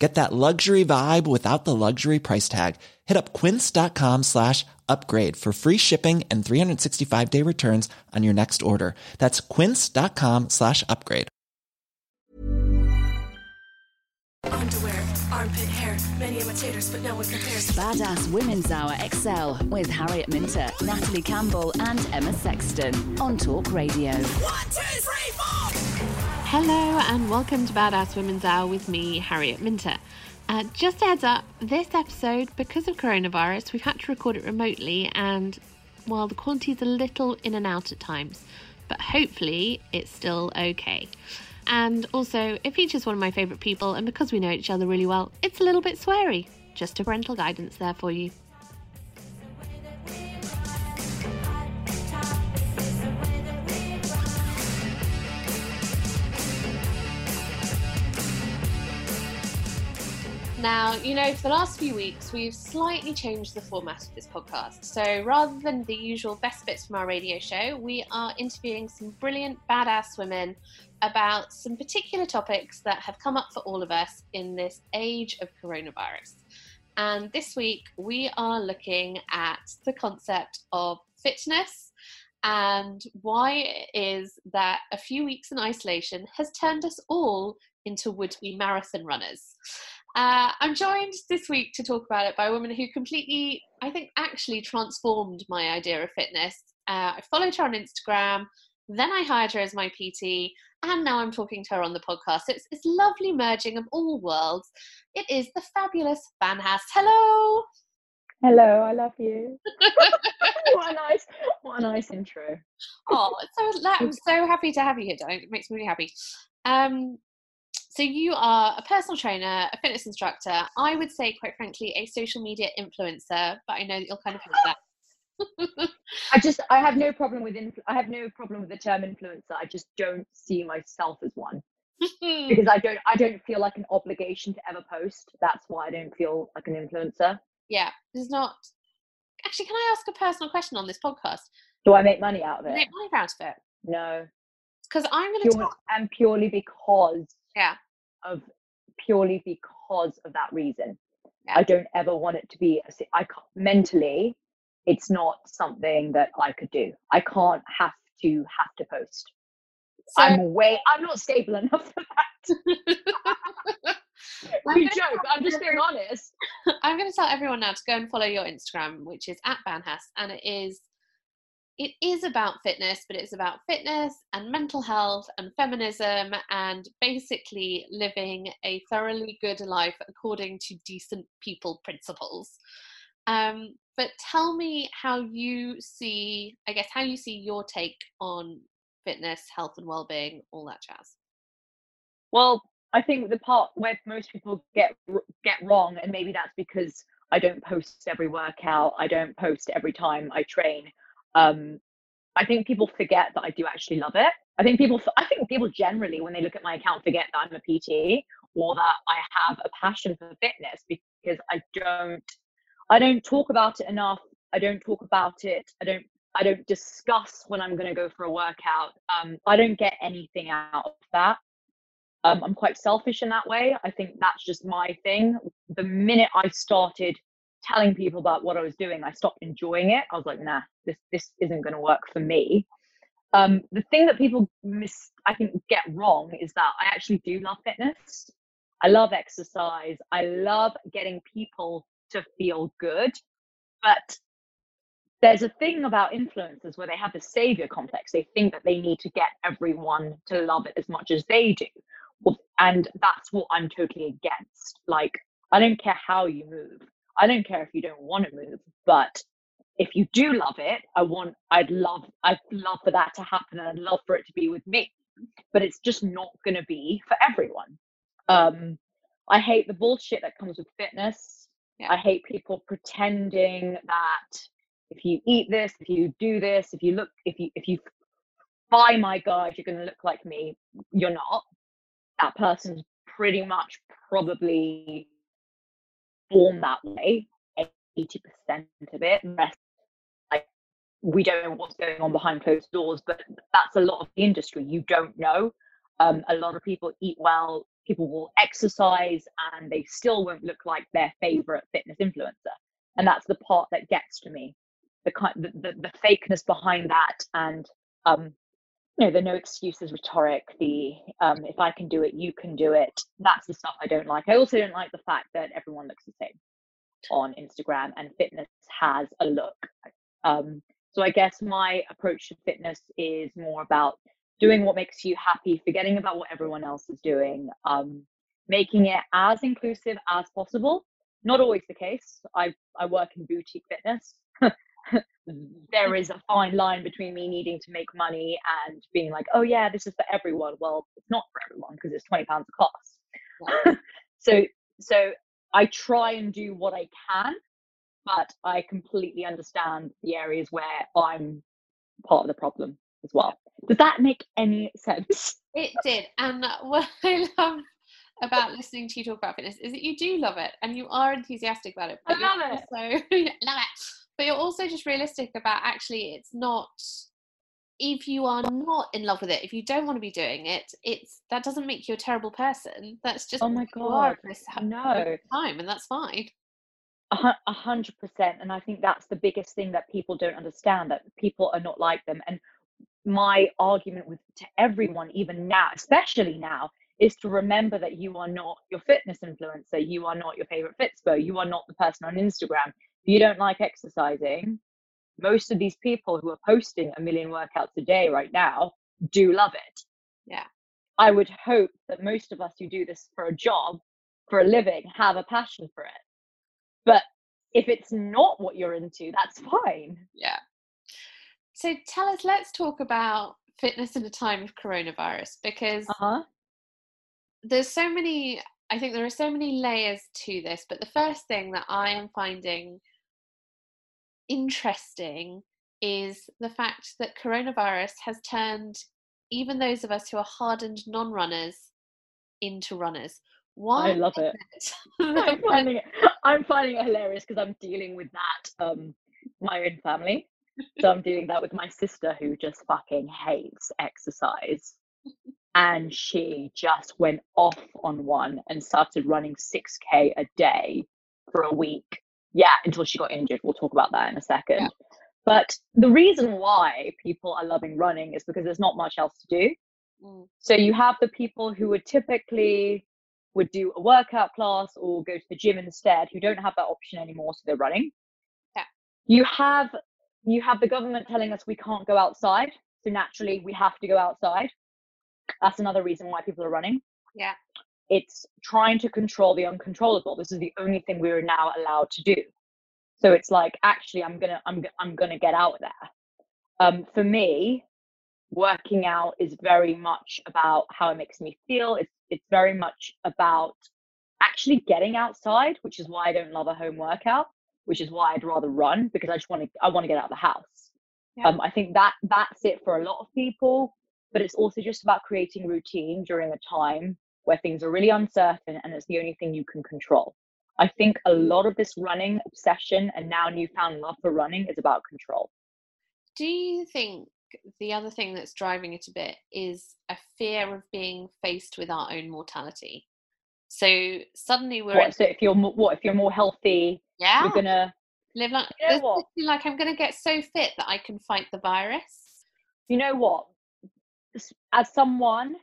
Get that luxury vibe without the luxury price tag. Hit up quince.com slash upgrade for free shipping and 365 day returns on your next order. That's quince.com slash upgrade. Underwear, armpit hair, many imitators, but no one compares. Badass Women's Hour XL with Harriet Minter, Natalie Campbell, and Emma Sexton on Talk Radio. One, two, three, four. Hello and welcome to Badass Women's Hour with me, Harriet Minter. Uh, just heads up, this episode, because of coronavirus, we've had to record it remotely and, well, the quality's a little in and out at times, but hopefully it's still okay. And also, it features one of my favourite people, and because we know each other really well, it's a little bit sweary. Just a parental guidance there for you. Now, you know, for the last few weeks, we've slightly changed the format of this podcast. So rather than the usual best bits from our radio show, we are interviewing some brilliant, badass women about some particular topics that have come up for all of us in this age of coronavirus. And this week, we are looking at the concept of fitness and why it is that a few weeks in isolation has turned us all into would be marathon runners. Uh, I'm joined this week to talk about it by a woman who completely, I think, actually transformed my idea of fitness. Uh, I followed her on Instagram, then I hired her as my PT, and now I'm talking to her on the podcast. So it's this lovely merging of all worlds. It is the fabulous Van Haast. Hello. Hello, I love you. what a nice, what a nice intro. Oh, so I'm so happy to have you here, Don't It makes me really happy. Um, so you are a personal trainer, a fitness instructor. I would say, quite frankly, a social media influencer, but I know that you'll kind of hate that. I just, I have no problem with, influ- I have no problem with the term influencer. I just don't see myself as one because I don't, I don't feel like an obligation to ever post. That's why I don't feel like an influencer. yeah, there's not. Actually, can I ask a personal question on this podcast? Do I make money out of it? Make money out of it No, because I'm going to pure, talk. and purely because Yeah. of purely because of that reason. Yeah. I don't ever want it to be. a I can't, mentally, it's not something that I could do. I can't have to have to post. So, I'm way. I'm not stable enough for that. Gonna joke. I'm just being honest. I'm going to tell everyone now to go and follow your Instagram, which is at Banhas, and it is it is about fitness, but it's about fitness and mental health and feminism and basically living a thoroughly good life according to decent people principles. Um, but tell me how you see, I guess, how you see your take on fitness, health, and well-being, all that jazz. Well, I think the part where most people get get wrong, and maybe that's because I don't post every workout, I don't post every time I train. Um, I think people forget that I do actually love it. I think people, I think people generally, when they look at my account, forget that I'm a PT or that I have a passion for fitness because I don't, I don't talk about it enough. I don't talk about it. I don't, I don't discuss when I'm going to go for a workout. Um, I don't get anything out of that. Um, I'm quite selfish in that way. I think that's just my thing. The minute I started telling people about what I was doing, I stopped enjoying it. I was like, nah, this this isn't going to work for me. Um, the thing that people miss, I think, get wrong is that I actually do love fitness. I love exercise. I love getting people to feel good, but there's a thing about influencers where they have the savior complex. They think that they need to get everyone to love it as much as they do. And that's what I'm totally against. Like, I don't care how you move. I don't care if you don't want to move, but if you do love it, I want, I'd love, I'd love for that to happen and I'd love for it to be with me. But it's just not going to be for everyone. Um, I hate the bullshit that comes with fitness. Yeah. I hate people pretending that if you eat this, if you do this, if you look, if you if you buy my guide, you're going to look like me. You're not. That person's pretty much probably born that way. Eighty percent of it. Rest, like we don't know what's going on behind closed doors, but that's a lot of the industry. You don't know. Um, a lot of people eat well. People will exercise, and they still won't look like their favorite fitness influencer. And that's the part that gets to me the, the, the fakeness behind that and um you know the no excuses rhetoric the um if i can do it you can do it that's the stuff i don't like. I also don't like the fact that everyone looks the same on instagram and fitness has a look. Um so i guess my approach to fitness is more about doing what makes you happy forgetting about what everyone else is doing um making it as inclusive as possible. Not always the case. I i work in boutique fitness there is a fine line between me needing to make money and being like, oh yeah, this is for everyone. Well, it's not for everyone because it's twenty pounds a class. so so I try and do what I can, but I completely understand the areas where I'm part of the problem as well. Does that make any sense? It did. And what I love about listening to you talk about fitness is that you do love it and you are enthusiastic about it. I love it. So love it but you're also just realistic about actually it's not if you are not in love with it if you don't want to be doing it it's that doesn't make you a terrible person. That's just oh my god no. time and that's fine. A hundred percent and i think that's the biggest thing that people don't understand that people are not like them and my argument with to everyone even now especially now is to remember that you are not your fitness influencer you are not your favorite fitspo you are not the person on instagram you don't like exercising, most of these people who are posting a million workouts a day right now do love it. Yeah. I would hope that most of us who do this for a job, for a living, have a passion for it. But if it's not what you're into, that's fine. Yeah. So tell us, let's talk about fitness in a time of coronavirus because uh-huh. there's so many, I think there are so many layers to this. But the first thing that I am finding interesting is the fact that coronavirus has turned even those of us who are hardened non-runners into runners. Why? I love it. it? I'm finding it. I'm finding it hilarious because I'm dealing with that um my own family. So I'm doing that with my sister who just fucking hates exercise. And she just went off on one and started running 6k a day for a week yeah, until she got injured. We'll talk about that in a second. Yeah. But the reason why people are loving running is because there's not much else to do. Mm. So you have the people who would typically would do a workout class or go to the gym instead who don't have that option anymore so they're running. Yeah. You have you have the government telling us we can't go outside, so naturally we have to go outside. That's another reason why people are running. Yeah it's trying to control the uncontrollable. This is the only thing we are now allowed to do. So it's like actually i'm gonna i'm, I'm gonna get out there. Um, for me working out is very much about how it makes me feel. It's it's very much about actually getting outside which is why i don't love a home workout which is why i'd rather run because i just want to i want to get out of the house. Yeah. um, i think that that's it for a lot of people but it's also just about creating routine during a time where things are really uncertain and it's the only thing you can control. I think a lot of this running obsession and now newfound love for running is about control. Do you think the other thing that's driving it a bit is a fear of being faced with our own mortality? So suddenly we're. What, so if you're more, what if you're more healthy? Yeah. You're gonna live like. You know what? Like I'm gonna get so fit that I can fight the virus. You know what? As someone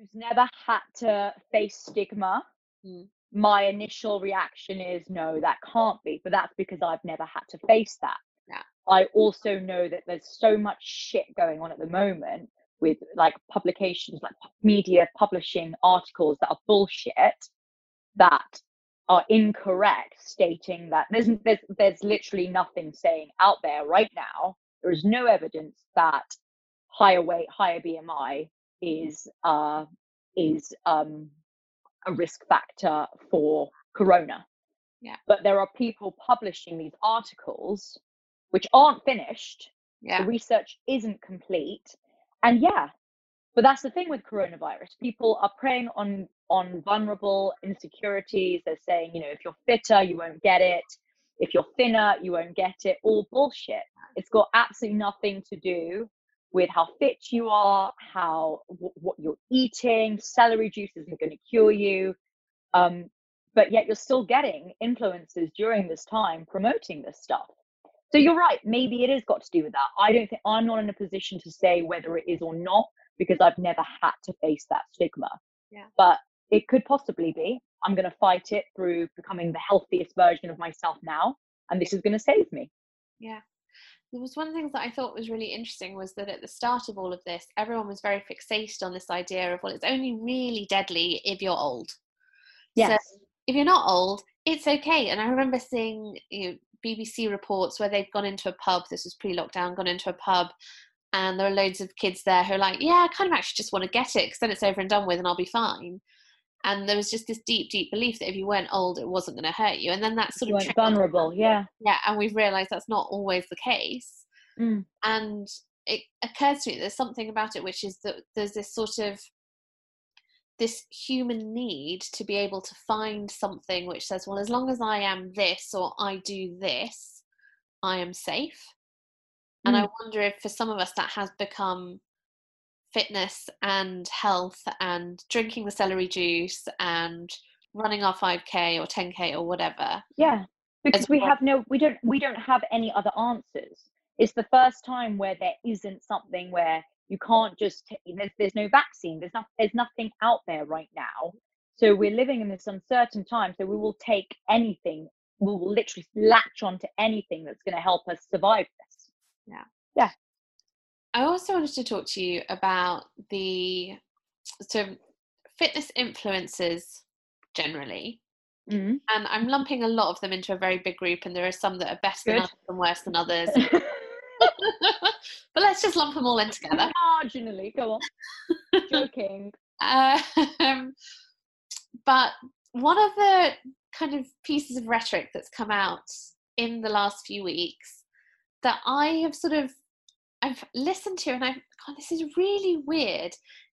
who's never had to face stigma, mm. my initial reaction is no, that can't be. But that's because I've never had to face that. Yeah. I also know that there's so much shit going on at the moment with like publications, like media publishing articles that are bullshit that are incorrect, stating that there's there's there's literally nothing saying out there right now. There is no evidence that higher weight, higher BMI is uh is um a risk factor for corona. Yeah. But there are people publishing these articles which aren't finished. Yeah. The research isn't complete. And yeah, but that's the thing with coronavirus. People are preying on on vulnerable insecurities. They're saying, you know, if you're fitter, you won't get it. If you're thinner, you won't get it. All bullshit. It's got absolutely nothing to do with how fit you are, how w- what you're eating. Celery juice isn't going to cure you. Um, but yet you're still getting influencers during this time promoting this stuff. So you're right. Maybe it has got to do with that. I don't think I'm not in a position to say whether it is or not because I've never had to face that stigma. Yeah. But it could possibly be. I'm going to fight it through becoming the healthiest version of myself now, and this is going to save me. Yeah. There was one of the things that I thought was really interesting was that at the start of all of this, everyone was very fixated on this idea of, well, it's only really deadly if you're old. Yes. So if you're not old, it's okay. And I remember seeing you know, BBC reports where they've gone into a pub, this was pre lockdown, gone into a pub, and there are loads of kids there who are like, yeah, I kind of actually just want to get it because then it's over and done with and I'll be fine. And there was just this deep, deep belief that if you weren't old, it wasn't going to hurt you. And then that sort you of vulnerable. Yeah. yeah and we've realized that's not always the case Mm. and it occurs to me there's something about it which is that there's this sort of this human need to be able to find something which says well as long as i am this or i do this i am safe and i wonder if for some of us that has become fitness and health and drinking the celery juice and running our 5k or 10k or whatever Yeah. Because we well- have no, we don't, we don't have any other answers. It's the first time where there isn't something where you can't just. There's, there's no vaccine. There's not. There's nothing out there right now. So we're living in this uncertain time. So we will take anything. We will literally latch onto anything that's going to help us survive this. I also wanted to talk to you about the sort of fitness influencers generally. Mm-hmm. And I'm lumping a lot of them into a very big group, and there are some that are better than others and worse than others. but let's just lump them all in together. Marginally, go on. Joking. Um, but one of the kind of pieces of rhetoric that's come out in the last few weeks that I have sort of I've listened to and I've God, this is really weird,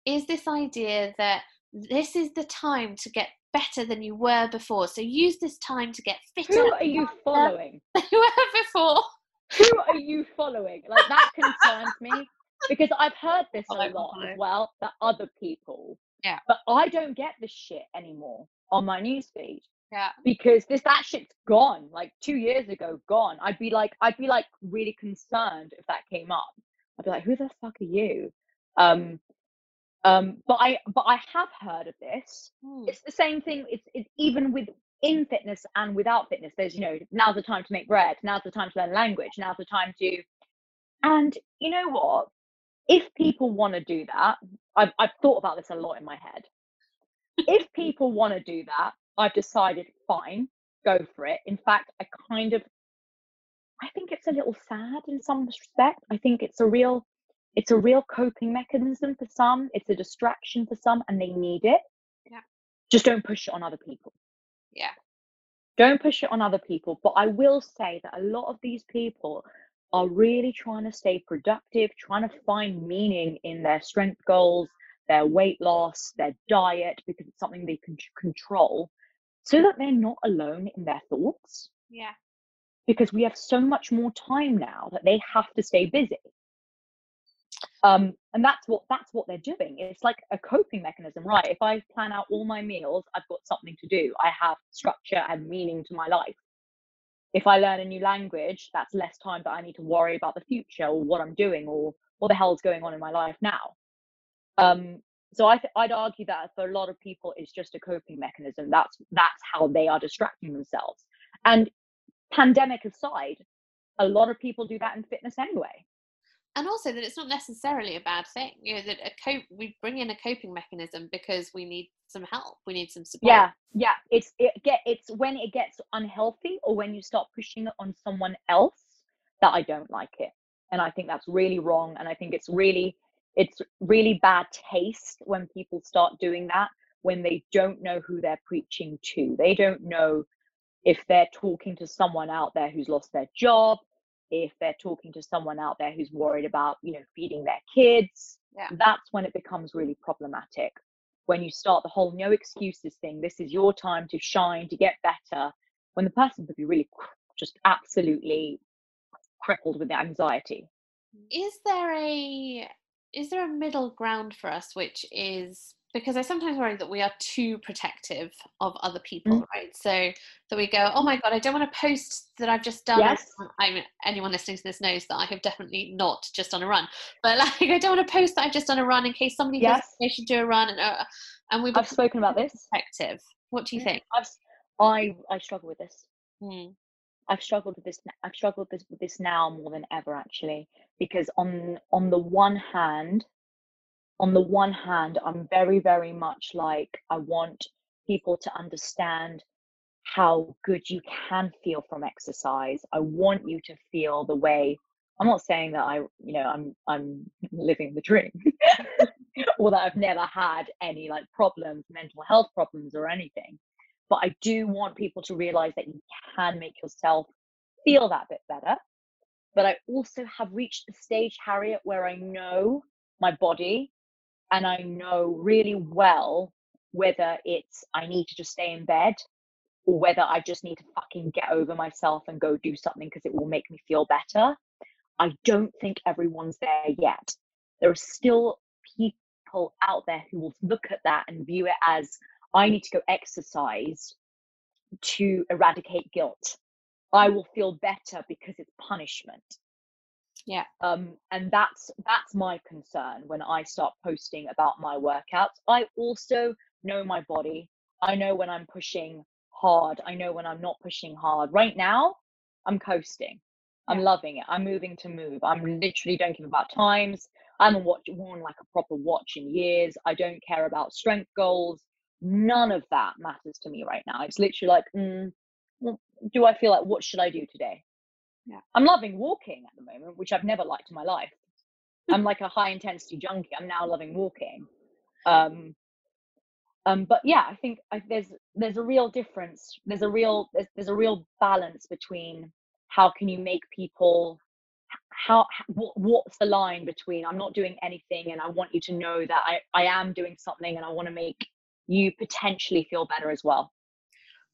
is this idea that this is the time to get better than you were before. So use this time to get fitter Who are you following? you were before. Who are you following? Like that concerns me because I've heard this a oh, lot as well. That other people. Yeah. But I don't get this shit anymore on my newsfeed Yeah. because this that shit's gone. Like two years ago, gone. I'd be like, I'd be like really concerned if that came up. I'd be like, who the fuck are you? Um, um, but I but I have heard of this. Hmm. It's the same thing. It's it's even with in fitness and without fitness. There's you know now's the time to make bread. Now's the time to learn language. Now's the time to. And you know what? If people want to do that, I've I've thought about this a lot in my head. If people want to do that, I've decided fine, go for it. In fact, I kind of I think it's a little sad in some respect. I think it's a real it's a real coping mechanism for some. It's a distraction for some and they need it. Yeah. Just don't push it on other people. Yeah. Don't push it on other people. But I will say that a lot of these people are really trying to stay productive, trying to find meaning in their strength goals, their weight loss, their diet, because it's something they can control, so that they're not alone in their thoughts. Yeah. because we have so much more time now that they have to stay busy. Um and that's what that's what they're doing. It's like a coping mechanism. Right if i plan out all my meals i've got something to do. I have structure and meaning to my life. If i learn a new language that's less time that i need to worry about the future or what i'm doing or what the hell's going on in my life now. Um so I th- I'd argue that for a lot of people, it's just a coping mechanism. That's that's how they are distracting themselves. And pandemic aside, a lot of people do that in fitness anyway. and also that it's not necessarily a bad thing you know that a cope we bring in a coping mechanism because we need some help we need some support Yeah, yeah. It's it get it's when it gets unhealthy or when you start pushing it on someone else that I don't like it. And I think that's really wrong. And I think it's really it's really bad taste when people start doing that when they don't know who they're preaching to. They don't know if they're talking to someone out there who's lost their job, if they're talking to someone out there who's worried about, you know, feeding their kids. Yeah. That's when it becomes really problematic. When you start the whole no excuses thing, this is your time to shine, to get better, when the person could be really just absolutely crippled with anxiety. is there a is there a middle ground for us which is because I sometimes worry that we are too protective of other people, Mm. right? So that we go, oh my god, I don't want to post that I've just done. Yes. I mean, anyone listening to this knows that I have definitely not just done a run, but like I don't want to post that I've just done a run in case somebody Yes. they should do a run, and uh, and we I've spoken about this. protective. What do you think? I've I I struggle with this. Hmm. I've struggled with this. I've struggled with this, with this now more than ever, actually, because on on the one hand, on the one hand, I'm very very much like I want people to understand how good you can feel from exercise. I want you to feel the way. I'm not saying that I, you know, I'm I'm living the dream, or that I've never had any like problems, mental health problems, or anything but I do want people to realize that you can make yourself feel that bit better. But I also have reached the stage, Harriet, where I know my body and I know really well whether it's I need to just stay in bed or whether I just need to fucking get over myself and go do something because it will make me feel better. I don't think everyone's there yet. There are still people out there who will look at that and view it as I need to go exercise to eradicate guilt. I will feel better because it's punishment. Yeah. Um, and that's that's my concern when I start posting about my workouts. I also know my body. I know when I'm pushing hard. I know when I'm not pushing hard. Right now, I'm coasting. I'm Yeah. loving it. I'm moving to move. I'm literally don't give about times. I haven't watch, worn like a proper watch in years. I don't care about strength goals. None of that matters to me right now. It's literally like, mm, do I feel like what should I do today? Yeah. I'm loving walking at the moment, which I've never liked in my life. I'm like a high intensity junkie. I'm now loving walking. Um, um, but yeah, I think I, there's there's a real difference. There's a real there's, there's a real balance between how can you make people how what, what's the line between I'm not doing anything and I want you to know that I, I am doing something and I want to make you potentially feel better as well.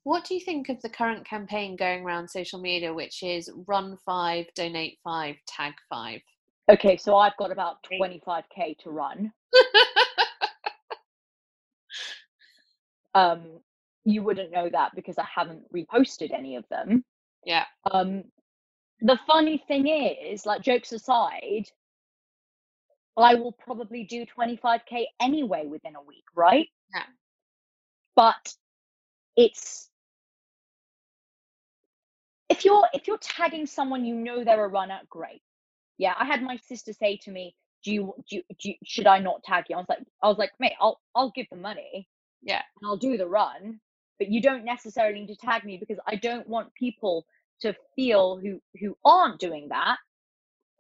What do you think of the current campaign going around social media, which is run five, donate five, tag five? Okay, so I've got about 25k to run. Um, you wouldn't know that because I haven't reposted any of them. Yeah. Um, the funny thing is, like jokes aside, I will probably do 25k anyway within a week, right? Yeah. But it's if you're if you're tagging someone you know they're a runner, great. Yeah, I had my sister say to me, "Do you do, you, do you, should I not tag you?" I was like, I was like, mate, I'll I'll give the money Yeah. and I'll do the run, but you don't necessarily need to tag me because I don't want people to feel who who aren't doing that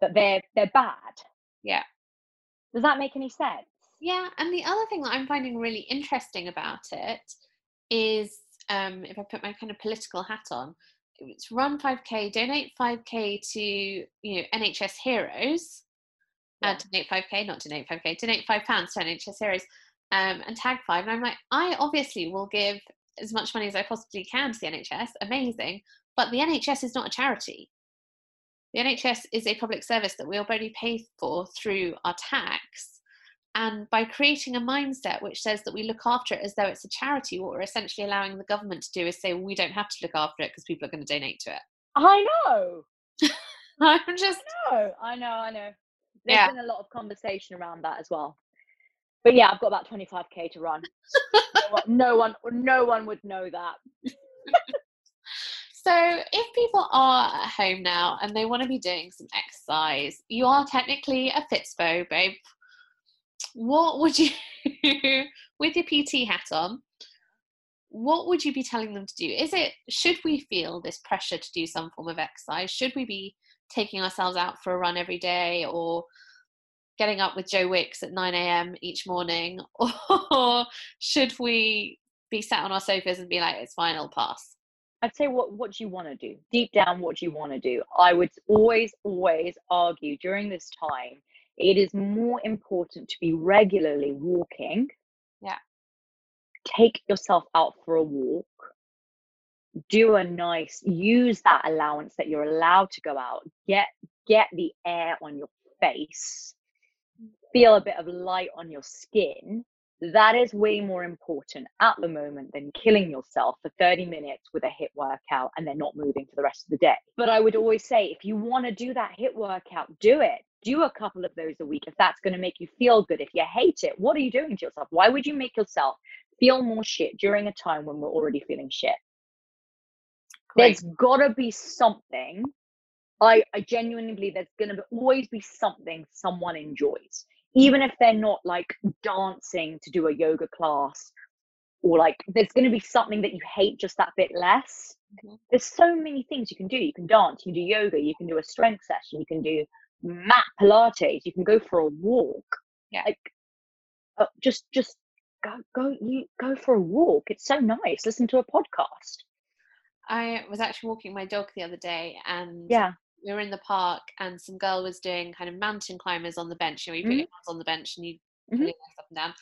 that they're they're bad. Yeah. Does that make any sense? Yeah, and the other thing that I'm finding really interesting about it is um, if I put my kind of political hat on, it's run 5k, donate 5k to you know NHS heroes, Yeah. uh, donate 5k, not donate 5k, donate five pounds to NHS heroes, um, and tag five. And I'm like, I obviously will give as much money as I possibly can to the NHS, amazing, but the NHS is not a charity. The NHS is a public service that we already pay for through our tax. And by creating a mindset which says that we look after it as though it's a charity, what we're essentially allowing the government to do is say, well, we don't have to look after it because people are going to donate to it. I know. I'm just, No, I know, I know. There's Yeah. been a lot of conversation around that as well. But yeah, I've got about 25k to run. no, one, no one, no one would know that. So, if people are at home now and they want to be doing some exercise, you are technically a Fitspo, babe. What would you, with your PT hat on, what would you be telling them to do? Is it, should we feel this pressure to do some form of exercise? Should we be taking ourselves out for a run every day or getting up with Joe Wicks at 9 a.m. each morning? Or should we be sat on our sofas and be like, it's fine, I'll pass? I'd say what what do you want to do? Deep down, what do you want to do? I would always, always argue during this time, it is more important to be regularly walking. Yeah. Take yourself out for a walk. Do a nice use that allowance that you're allowed to go out. Get get the air on your face. Feel a bit of light on your skin that is way more important at the moment than killing yourself for 30 minutes with a HIIT workout and then not moving for the rest of the day. But I would always say if you want to do that HIIT workout, do it. Do a couple of those a week if that's going to make you feel good. If you hate it, what are you doing to yourself? Why would you make yourself feel more shit during a time when we're already feeling shit? Great. There's got to be something. I, I genuinely believe there's going to always be something someone enjoys even if they're not like dancing to do a yoga class or like there's going to be something that you hate just that bit less mm-hmm. there's so many things you can do you can dance you can do yoga you can do a strength session you can do mat pilates you can go for a walk yeah like uh, just just go go you go for a walk it's so nice listen to a podcast i was actually walking my dog the other day and yeah we were in the park and some girl was doing kind of mountain climbers on the bench. You know, you put mm-hmm. your hands on the bench and you mm-hmm. put your legs up and down.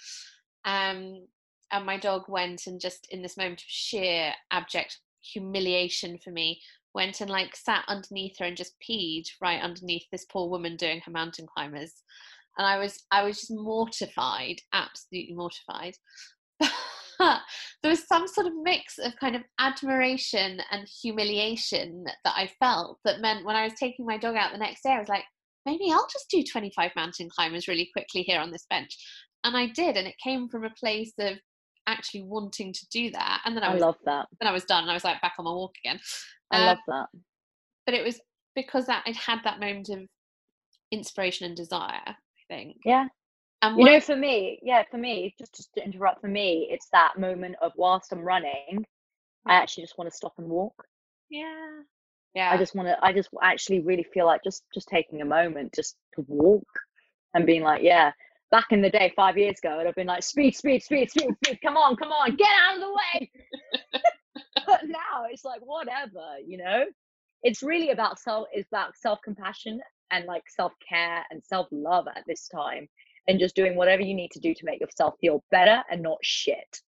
Um, and my dog went and just in this moment of sheer abject humiliation for me, went and like sat underneath her and just peed right underneath this poor woman doing her mountain climbers. And I was I was just mortified, absolutely mortified. there was some sort of mix of kind of admiration and humiliation that I felt that meant when I was taking my dog out the next day, I was like, maybe I'll just do 25 mountain climbers really quickly here on this bench. And I did, and it came from a place of actually wanting to do that. And then I, I love that. Then I was done, and I was like back on my walk again. I um, love that. But it was because that I'd had that moment of inspiration and desire. I think. Yeah, and you know, for me, yeah, for me, just, just to interrupt, for me, it's that moment of whilst I'm running, I mm. actually just want to stop and walk. Yeah. Yeah. I just want to, I just actually really feel like just, just taking a moment just to walk and being like, yeah, back in the day, five years ago, I'd have been like, speed, speed, speed, speed, speed, come on, come on, get out of the way. but now it's like, whatever, you know? It's really about self, it's about self compassion and like self care and self love at this time and just doing whatever you need to do to make yourself feel better and not shit.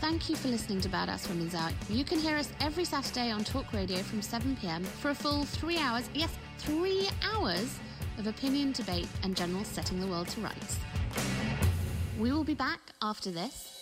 Thank you for listening to Badass Women's Hour. You can hear us every Saturday on Talk Radio from 7 pm for a full three hours, yes, three hours of opinion, debate, and general setting the world to rights. We will be back after this.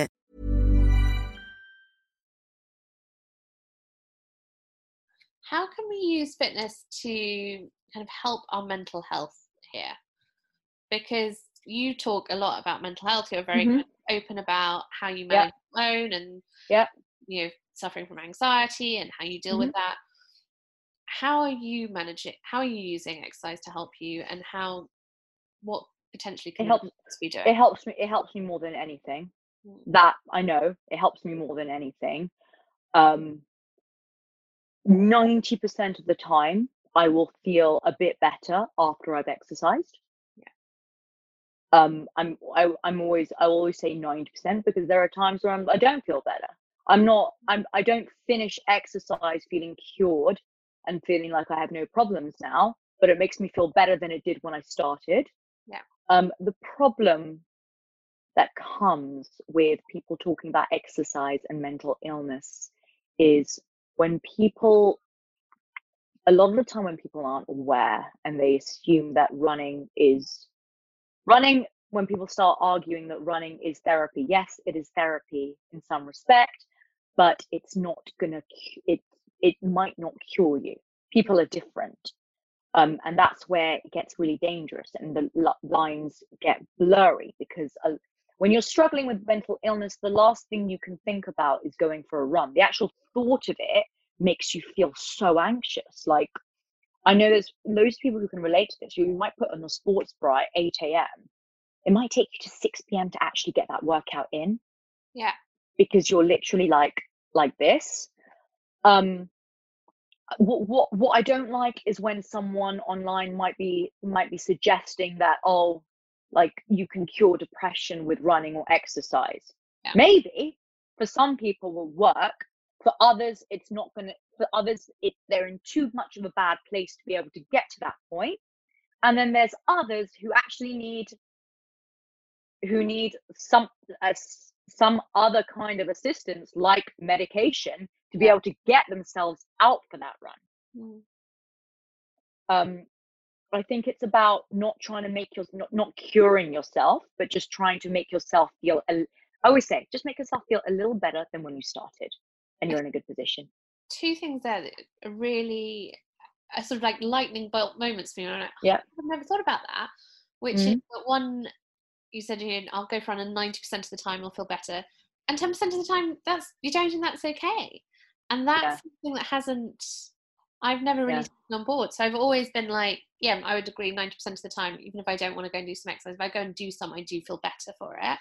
How can we use fitness to kind of help our mental health here? Because you talk a lot about mental health. You're very Mhm. open about how you manage your own and Yep. you know suffering from anxiety and how you deal with Mhm. that. How are you managing? How are you using exercise to help you, and how what potentially can helps- help be doing? it helps me it helps me more than anything Mm. that i know it helps me more than anything um 90% of the time i will feel a bit better after i've exercised Yeah. um i'm I, i'm always i always say 90% because there are times where I'm, i don't feel better i'm not i'm i don't finish exercise feeling cured and feeling like i have no problems now but it makes me feel better than it did when i started Yeah. um the problem that comes with people talking about exercise and mental illness is when people a lot of the time when people aren't aware and they assume that running is running when people start arguing that running is therapy yes it is therapy in some respect but it's not gonna it it might not cure you. People are different um, and that's where it gets really dangerous and the lines get blurry because uh, when you're struggling with mental illness the last thing you can think about is going for a run. The actual thought of it makes you feel so anxious. Like i know there's loads of people who can relate to this. You might put on a sports bra at 8 a.m it might take you to 6 p.m to actually get that workout in. Yeah. because you're literally like like this. Um what what what I don't like is when someone online might be might be suggesting that oh like you can cure depression with running or exercise. Yeah. Maybe for some people will work, for others it's not going to for others it they're in too much of a bad place to be able to get to that point. And then there's others who actually need who need some uh, some other kind of assistance like medication to be able to get themselves out for that run Mm. um i think it's about not trying to make your not, not curing yourself but just trying to make yourself feel a, i always say just make yourself feel a little better than when you started and you're in a good position Two things there that are really are sort of like lightning bolt moments for me. Like, Yeah. I've never thought about that. Which is Mhm. that one you said you know, I'll go for and ninety percent of the time I'll feel better. And ten percent of the time that's you don't and that's okay. And that's Yeah. something that hasn't I've never really Yeah. on board. So I've always been like, yeah, I would agree ninety percent of the time, even if I don't want to go and do some exercise, if I go and do some, I do feel better for it.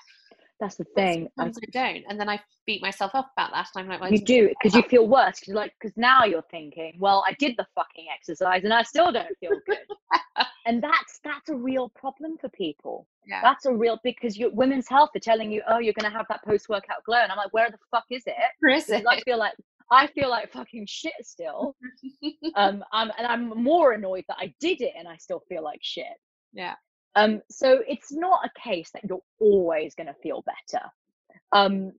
that's the thing I, sometimes I don't. And then I beat myself up about that. And I'm like, well, you do because you feel worse because like because now you're thinking well i did the fucking exercise and i still don't feel good and that's that's a real problem for people Yeah. that's a real because your women's health are telling you oh you're going to have that post-workout glow and i'm like where the fuck is it Where is it? i feel like i feel like fucking shit still. Um I'm, and i'm more annoyed that i did it and i still feel like shit. Yeah. um so it's not a case that you're always going to feel better. Um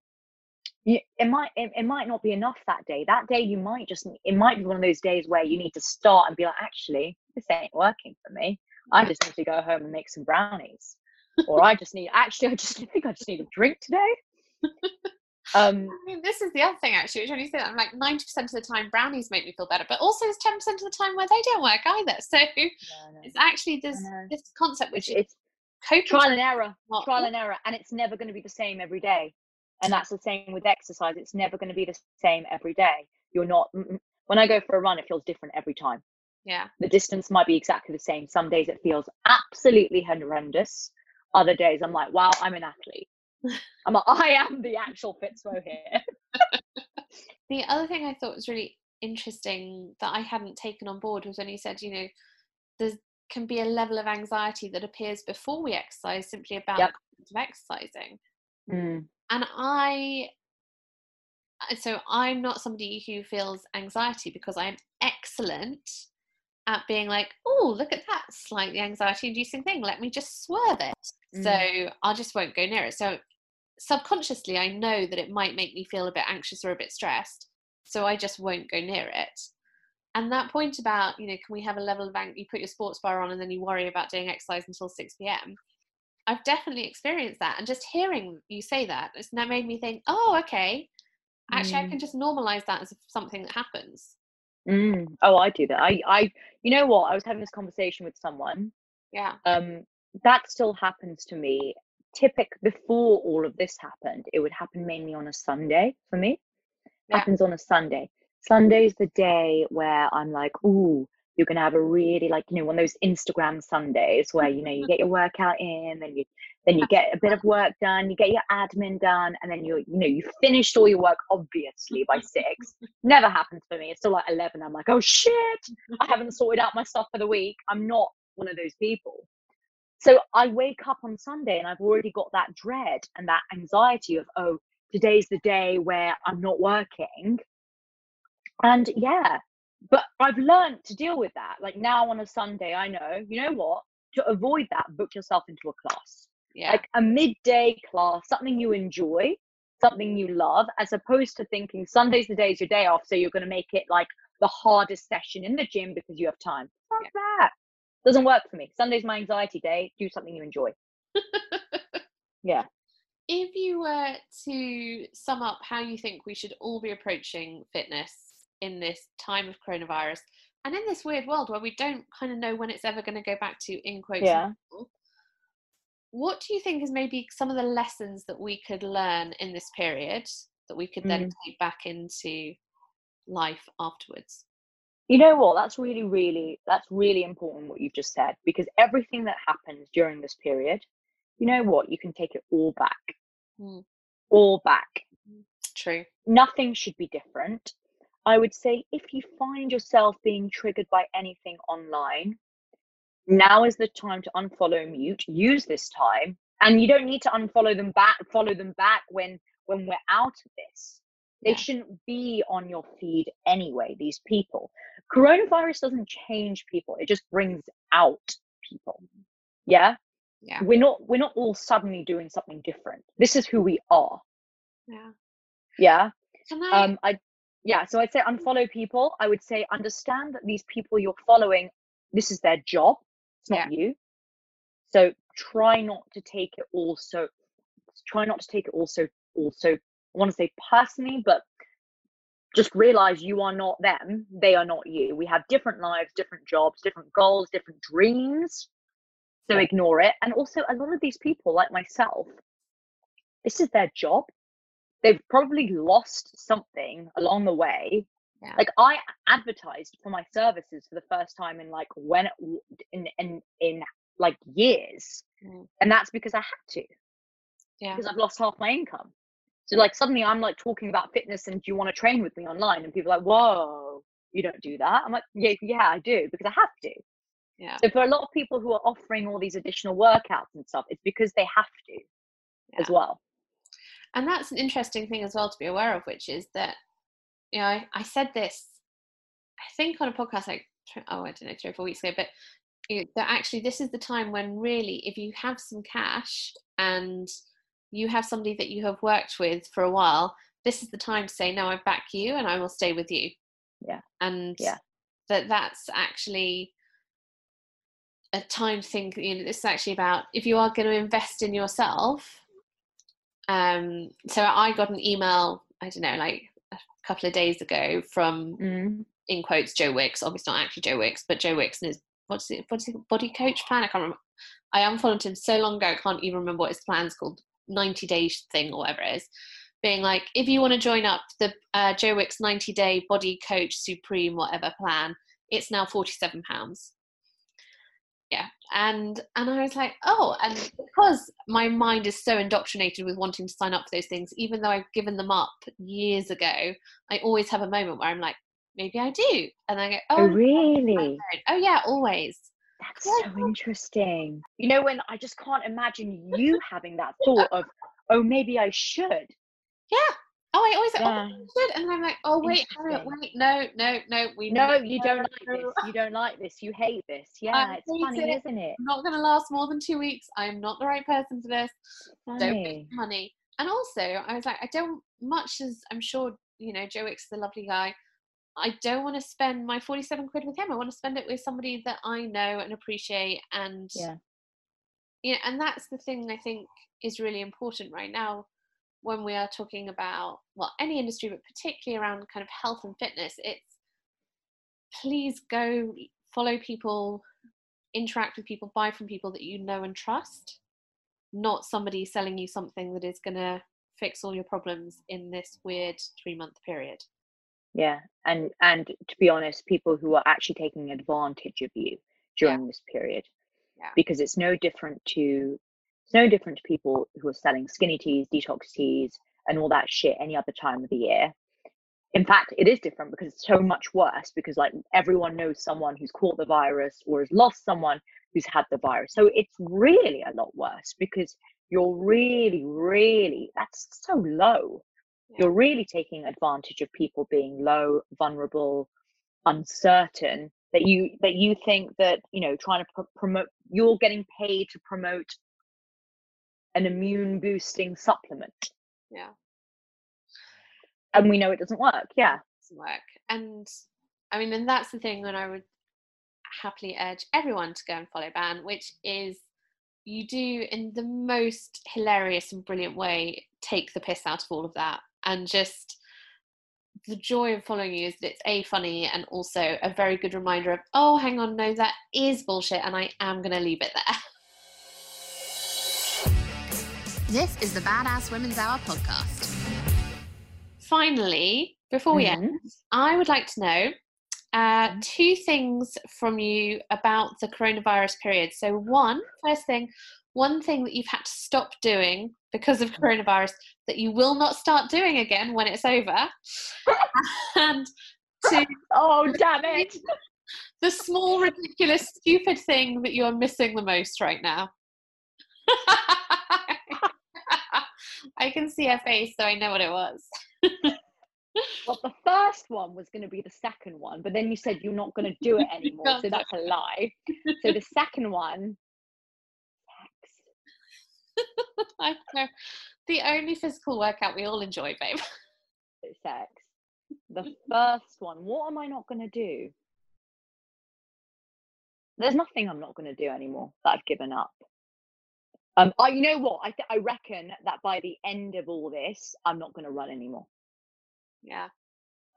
you, it might it, it might not be enough that day. That day you might just it might be one of those days where you need to start and be like actually this ain't working for me. I just need to go home and make some brownies. Or i just need actually i just think i just need a drink today um I mean, this is the other thing actually, which when you say that, I'm like 90% of the time brownies make me feel better, but also it's 10% of the time where they don't work either. So it's actually this this concept which is it's coping trial and error not- trial and error and it's never going to be the same every day. And that's the same with exercise it's never going to be the same every day. You're not when i go for a run it feels different every time. Yeah. the distance might be exactly the same. Some days it feels absolutely horrendous other days i'm like wow i'm an athlete i'm like i am the actual fitspo here The other thing I thought was really interesting that I hadn't taken on board was when you said, you know, there can be a level of anxiety that appears before we exercise simply about Yep. of exercising. Mm, and I so I'm not somebody who feels anxiety because I'm excellent at being like, oh, look at that slightly anxiety inducing thing. Let me just swerve it. Mm. So I just won't go near it. So subconsciously, I know that it might make me feel a bit anxious or a bit stressed. So I just won't go near it. And that point about, you know, can we have a level of ang- you put your sports bar on and then you worry about doing exercise until 6 p.m. I've definitely experienced that. And just hearing you say that, it's that made me think, oh, okay. Actually, I Mm. can just normalize that as something that happens. Mm. Oh, I do that. I, I, you know what? I was having this conversation with someone. Yeah. Um, that still happens to me. Typic before all of this happened, it would happen mainly on a Sunday for me. Yeah. Happens on a Sunday. Sunday's the day where I'm like, ooh, you're gonna have a really like, you know, one of those Instagram Sundays where you know you get your workout in, then you then you get a bit of work done, you get your admin done, and then you you know you finished all your work obviously by six. Never happens for me. It's still like eleven. I'm like, oh shit, I haven't sorted out my stuff for the week. I'm not one of those people. So I wake up on Sunday and I've already got that dread and that anxiety of, oh, today's the day where I'm not working. And yeah, but I've learned to deal with that. Like now on a Sunday, I know, you know what? To avoid that, book yourself into a class. Yeah. Like a midday class, something you enjoy, something you love, as opposed to thinking Sunday's the day is your day off, so you're going to make it like the hardest session in the gym because you have time. Fuck that. Doesn't work for me. Sunday's my anxiety day. Do something you enjoy. Yeah. if you were to sum up how you think we should all be approaching fitness in this time of coronavirus and in this weird world where we don't kind of know when it's ever going to go back to in quotes Yeah. what do you think is maybe some of the lessons that we could learn in this period that we could then Mm. take back into life afterwards You know what? That's really, really, that's really important what you've just said because everything that happens during this period, you know what? You can take it all back. Mm. All back. true Nothing should be different. I would say if you find yourself being triggered by anything online, now is the time to unfollow mute. Use this time. And you don't need to unfollow them back, follow them back when when we're out of this. They Yeah. shouldn't be on your feed anyway, these people. Coronavirus doesn't change people, it just brings out people. Yeah? yeah We're not we're not all suddenly doing something different. This is who we are. yeah Yeah. Can I, Um I yeah, so I'd say unfollow people. I would say understand that these people you're following, this is their job. It's not you. So try not to take it also try not to take it also also want to say personally, but just realize you are not them, they are not you. We have different lives, different jobs, different goals, different dreams. So ignore it. And also a lot of these people like myself, this is their job. They've probably lost something along the way yeah. like i advertised for my services for the first time in like when in in in like years Mm. and that's because i had to yeah because i've lost half my income so like suddenly i'm like talking about fitness and do you want to train with me online? And people are like whoa you don't do that. I'm like yeah yeah i do because i have to. Yeah. So for a lot of people who are offering all these additional workouts and stuff it's because they have to as well. And that's an interesting thing as well to be aware of which is that you know i, I said this i think on a podcast like oh i don't know three or four weeks ago but you know, that actually this is the time when really if you have some cash and you have somebody that you have worked with for a while this is the time to say no i back you and i will stay with you Yeah. and Yeah. that that's actually a time to think you know this is actually about if you are going to invest in yourself um so i got an email i don't know like a couple of days ago from mm. in quotes joe wicks obviously not actually joe wicks but joe wicks and his what's it what's it body coach plan i can't remember i unfollowed him so long ago i can't even remember what his plan's called 90 days thing or whatever it is being like if you want to join up the uh, joe wicks 90 day body coach supreme whatever plan it's now 47 pounds. Yeah and and i was like oh and because my mind is so indoctrinated with wanting to sign up for those things even though i've given them up years ago i always have a moment where i'm like maybe i do and i go oh oh, really? oh yeah always That's so interesting. You know, when I just can't imagine you having that thought of, oh, maybe I should. Yeah. Oh, I always say, oh, Yeah. oh, I should. And I'm like, oh, wait, wait, no, no, no. We No, know- you don't like this. You don't like this. You hate this. Yeah, it's hate funny, it. isn't it? I'm not going to last more than two weeks. I'm not the right person for this. Don't Funny. make money. And also, I was like, I don't, much as I'm sure, you know, Joe Wick's the lovely guy, I don't want to spend my 47 quid with him. I want to spend it with somebody that I know and appreciate. And, Yeah. you know, and that's the thing I think is really important right now when we are talking about, well, any industry, but particularly around kind of health and fitness. It's please go follow people, interact with people, buy from people that you know and trust not somebody selling you something that is going to fix all your problems in this weird three month period. Yeah, and and to be honest, people who are actually taking advantage of you during this period, Yeah. because it's no different to it's no different to people who are selling skinny teas, detox teas, and all that shit any other time of the year. In fact, it is different because it's so much worse because like everyone knows someone who's caught the virus or has lost someone who's had the virus. So it's really a lot worse because you're really, really that's so low you're really taking advantage of people being low vulnerable uncertain that you that you think that you know trying to pr- promote you're getting paid to promote an immune boosting supplement. Yeah, and we know it doesn't work yeah. Doesn't work. And I mean, and that's the thing that I would happily urge everyone to go and follow Ban, which is you do in the most hilarious and brilliant way take the piss out of all of that and just the joy of following you is that it's a funny and also a very good reminder of oh hang on no that is bullshit and i am going to leave it there This is the Badass Women's Hour podcast. finally, before we Mhm. end, I would like to know uh, two things from you about the coronavirus period. So, one, first thing, one thing that you've had to stop doing because of coronavirus that you will not start doing again when it's over. and two, oh damn it the small, ridiculous, stupid thing that you're missing the most right now. I can see her face, so I know what it was. well the first one was going to be the second one but then you said you're not going to do it anymore so that's a lie so the second one I know. The only physical workout we all enjoy, babe. sex. The first one, what am I not going to do? There's nothing I'm not going to do anymore that I've given up. Um, I, you know what? I, th- I reckon that by the end of all this, I'm not going to run anymore. Yeah.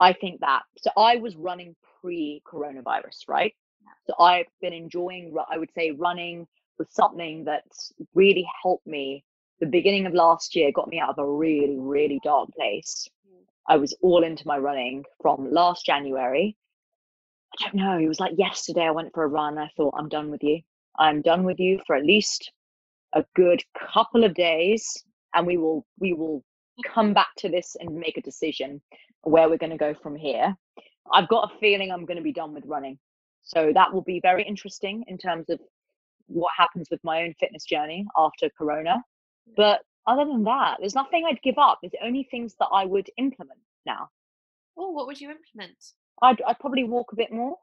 I think that. So I was running pre-coronavirus, right? So I've been enjoying. I would say running was something that's really helped me. The beginning of last year got me out of a really, really dark place. Mm. I was all into my running from last January. I don't know. It was like yesterday. I went for a run. I thought, I'm done with you. I'm done with you for at least a good couple of days, and we will we will come back to this and make a decision where we're going to go from here. I've got a feeling I'm going to be done with running, so that will be very interesting in terms of what happens with my own fitness journey after Corona. But other than that, there's nothing I'd give up. There's only things that I would implement now. Oh, what would you implement? I'd, I'd probably walk a bit more.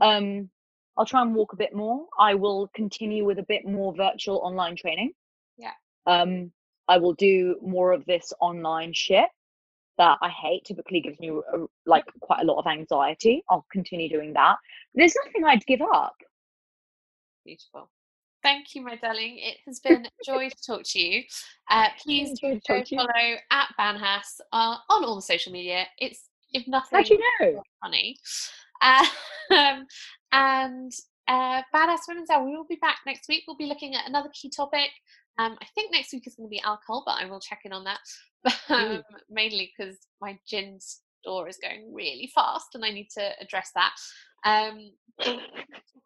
Um, I'll try and walk a bit more. I will continue with a bit more virtual online training. Yeah. Um, I will do more of this online shit that I hate. Typically gives me a, like quite a lot of anxiety. I'll continue doing that. There's nothing I'd give up. Beautiful. Thank you, my darling. It has been a joy to talk to you. Uh, please go talking you. follow at Banhas uh, on all the social media. It's if nothing How'd you know? funny. Um, and uh, Badass Women's Hour, we will be back next week. We'll be looking at another key topic. Um, I think next week is going to be alcohol, but I will check in on that. Um, mainly because my gin store is going really fast and I need to address that. Um,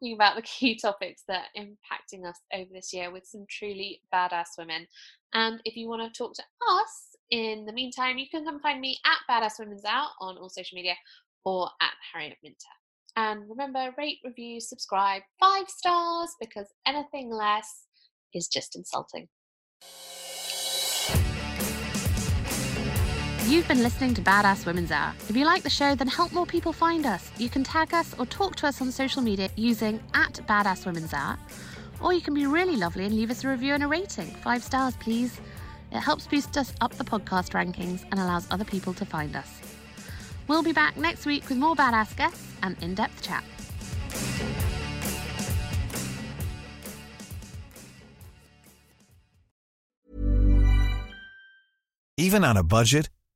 talking about the key topics that are impacting us over this year with some truly badass women. And if you want to talk to us in the meantime, you can come find me at Badass Women's Hour on all social media or at Harriet Minter. And remember, rate, review, subscribe, five stars, because anything less is just insulting. You've been listening to Badass Women's Hour. If you like the show, then help more people find us. You can tag us or talk to us on social media using at Badass Women's Hour. Or you can be really lovely and leave us a review and a rating. Five stars, please. It helps boost us up the podcast rankings and allows other people to find us. We'll be back next week with more badass guests and in depth chat. Even on a budget,